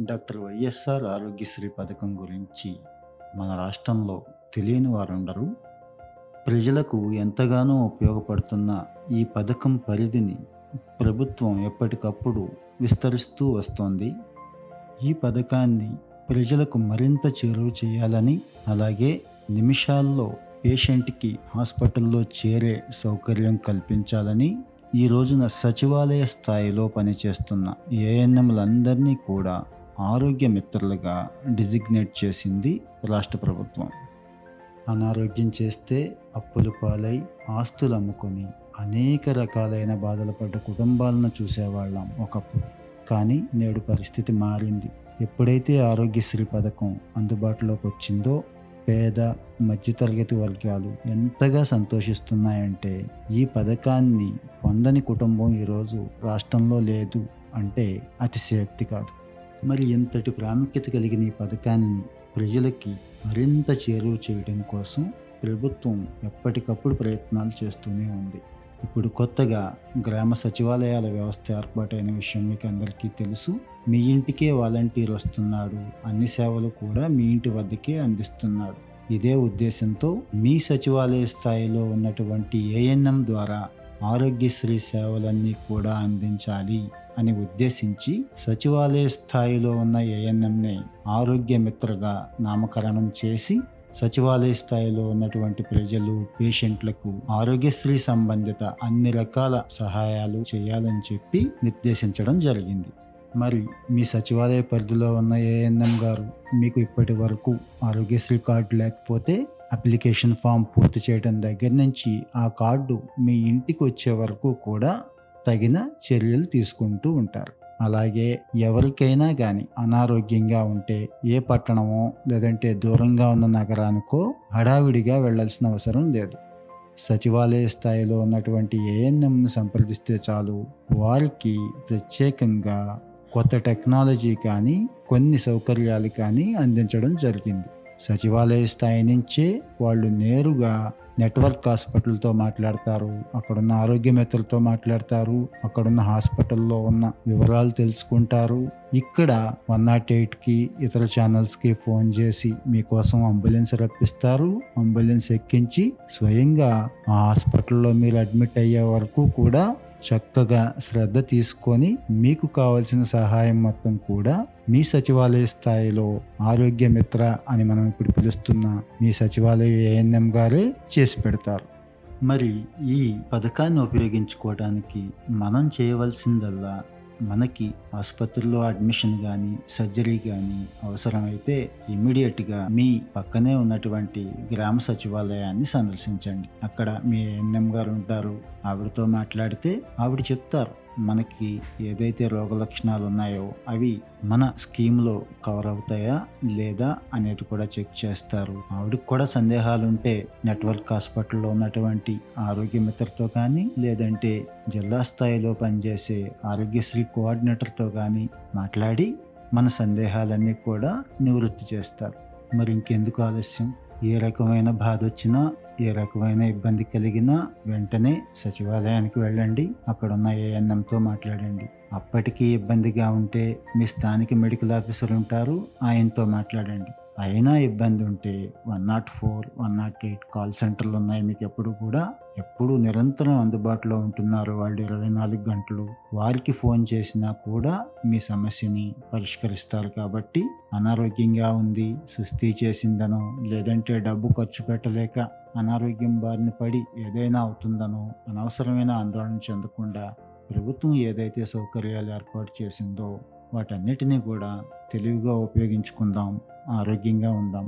Doctor YSR Aarogyasri పథకం గురించి మన రాష్ట్రంలో తెలియని వారుండరు. ప్రజలకు ఎంతగానో ఉపయోగపడుతున్న ఈ పథకం పరిధిని ప్రభుత్వం ఎప్పటికప్పుడు విస్తరిస్తూ వస్తోంది. ఈ పథకాన్ని ప్రజలకు మరింత చేరువ చేయాలని అలాగే నిమిషాల్లో పేషెంట్కి హాస్పిటల్లో చేరే సౌకర్యం కల్పించాలని ఈ రోజున సచివాలయ స్థాయిలో పనిచేస్తున్న ఏఎన్ఎంలందరినీ కూడా ఆరోగ్య మిత్రులుగా డిజిగ్నేట్ చేసింది రాష్ట్ర ప్రభుత్వం. అనారోగ్యం చేస్తే అప్పుల పాలై ఆస్తులు అమ్ముకొని అనేక రకాలైన బాధలు పడ్డ కుటుంబాలను చూసేవాళ్ళం ఒకప్పుడు. కానీ నేడు పరిస్థితి మారింది. ఎప్పుడైతే ఆరోగ్యశ్రీ పథకం అందుబాటులోకి వచ్చిందో పేద మధ్యతరగతి వర్గాలు ఎంతగా సంతోషిస్తున్నాయంటే ఈ పథకాన్ని పొందని కుటుంబం ఈరోజు రాష్ట్రంలో లేదు అంటే అతిశయోక్తి కాదు. మరి ఇంతటి ప్రాముఖ్యత కలిగిన ఈ పథకాన్ని ప్రజలకి మరింత చేరువ చేయడం కోసం ప్రభుత్వం ఎప్పటికప్పుడు ప్రయత్నాలు చేస్తూనే ఉంది. ఇప్పుడు కొత్తగా గ్రామ సచివాలయాల వ్యవస్థ ఏర్పాటైన విషయం మీకు అందరికీ తెలుసు. మీ ఇంటికే వాలంటీర్ వస్తున్నాడు. అన్ని సేవలు కూడా మీ ఇంటి వద్దకే అందిస్తున్నాడు. ఇదే ఉద్దేశంతో మీ సచివాలయ స్థాయిలో ఉన్నటువంటి ఏఎన్ఎం ద్వారా ఆరోగ్యశ్రీ సేవలన్నీ కూడా అందించాలి. అని ఉద్దేశించి సచివాలయ స్థాయిలో ఉన్న ఏఎన్ఎంని ఆరోగ్య మిత్రగా నామకరణం చేసి సచివాలయ స్థాయిలో ఉన్నటువంటి ప్రజలు పేషెంట్లకు ఆరోగ్యశ్రీ సంబంధిత అన్ని రకాల సహాయాలు చేయాలని చెప్పి నిర్దేశించడం జరిగింది. మరి మీ సచివాలయ పరిధిలో ఉన్న ఏఎన్ఎం గారు మీకు ఇప్పటి వరకు ఆరోగ్యశ్రీ కార్డు లేకపోతే అప్లికేషన్ ఫామ్ పూర్తి చేయడం దగ్గర నుంచి ఆ కార్డు మీ ఇంటికి వచ్చే వరకు కూడా తగిన చర్యలు తీసుకుంటూ ఉంటారు. అలాగే ఎవరికైనా కానీ అనారోగ్యంగా ఉంటే ఏ పట్టణమో లేదంటే దూరంగా ఉన్న నగరానికో హడావిడిగా వెళ్ళాల్సిన అవసరం లేదు. సచివాలయ స్థాయిలో ఉన్నటువంటి ఏఎన్ఎంను సంప్రదిస్తే చాలు. వారికి ప్రత్యేకంగా కొత్త టెక్నాలజీ కానీ కొన్ని సౌకర్యాలు కానీ అందించడం జరిగింది. సచివాలయ స్థాయి నుంచే వాళ్ళు నేరుగా నెట్వర్క్ హాస్పిటల్తో మాట్లాడతారు అక్కడున్న ఆరోగ్య మిత్రులతో మాట్లాడతారు అక్కడున్న హాస్పిటల్లో ఉన్న వివరాలు తెలుసుకుంటారు. ఇక్కడ వన్ నాట్ ఎయిట్కి ఇతర ఛానల్స్కి ఫోన్ చేసి మీకోసం అంబులెన్స్ రప్పిస్తారు. అంబులెన్స్ ఎక్కించి స్వయంగా ఆ హాస్పిటల్లో మీరు అడ్మిట్ అయ్యే వరకు కూడా చక్కగా శ్రద్ధ తీసుకొని మీకు కావలసిన సహాయం మొత్తం కూడా మీ సచివాలయ స్థాయిలో ఆరోగ్య మిత్ర అని మనం ఇప్పుడు పిలుస్తున్న మీ సచివాలయ ఏఎన్ఎం గారే చేసి పెడతారు. మరి ఈ పథకాన్ని ఉపయోగించుకోవడానికి మనం చేయవలసిందల్లా మనకి ఆసుపత్రిలో అడ్మిషన్ కానీ సర్జరీ కానీ అవసరమైతే ఇమ్మీడియట్గా మీ పక్కనే ఉన్నటువంటి గ్రామ సచివాలయాన్ని సందర్శించండి. అక్కడ మీ ఎన్ఎం గారు ఉంటారు ఆవిడతో మాట్లాడితే ఆవిడ చెప్తారు. మనకి ఏదైతే రోగ లక్షణాలు ఉన్నాయో అవి మన స్కీమ్లో కవర్ అవుతాయా లేదా అనేది కూడా చెక్ చేస్తారు. ఆవిడకి కూడా సందేహాలు ఉంటే నెట్వర్క్ హాస్పిటల్లో ఉన్నటువంటి ఆరోగ్య మిత్రతో కానీ లేదంటే జిల్లా స్థాయిలో పనిచేసే ఆరోగ్యశ్రీ కోఆర్డినేటర్తో కానీ మాట్లాడి మన సందేహాలన్నీ కూడా నివృత్తి చేస్తారు. మరి ఇంకెందుకు ఆలస్యం? ఏ రకమైన బాధ వచ్చినా ఏ రకమైన ఇబ్బంది కలిగినా వెంటనే సచివాలయానికి వెళ్ళండి. అక్కడ ఉన్న ఏఎన్ఎంతో మాట్లాడండి. అప్పటికీ ఇబ్బందిగా ఉంటే మీ స్థానిక మెడికల్ ఆఫీసర్ ఉంటారు. ఆయనతో మాట్లాడండి. అయినా ఇబ్బంది ఉంటే one not four one not eight call సెంటర్లు ఉన్నాయి మీకు ఎప్పుడు కూడా. ఎప్పుడు నిరంతరం అందుబాటులో ఉంటున్నారు వాళ్ళు ఇరవై నాలుగు గంటలు. వారికి ఫోన్ చేసినా కూడా మీ సమస్యని పరిష్కరిస్తారు కాబట్టి అనారోగ్యంగా ఉంది సుస్థి చేసిందనో లేదంటే డబ్బు ఖర్చు పెట్టలేక అనారోగ్యం బారిన పడి ఏదైనా అవుతుందనో అనవసరమైన ఆందోళన చెందకుండా ప్రభుత్వం ఏదైతే సౌకర్యాలు ఏర్పాటు చేసిందో వాటన్నిటినీ కూడా తెలివిగా ఉపయోగించుకుందాం. ఆరోగ్యంగా ఉందాం.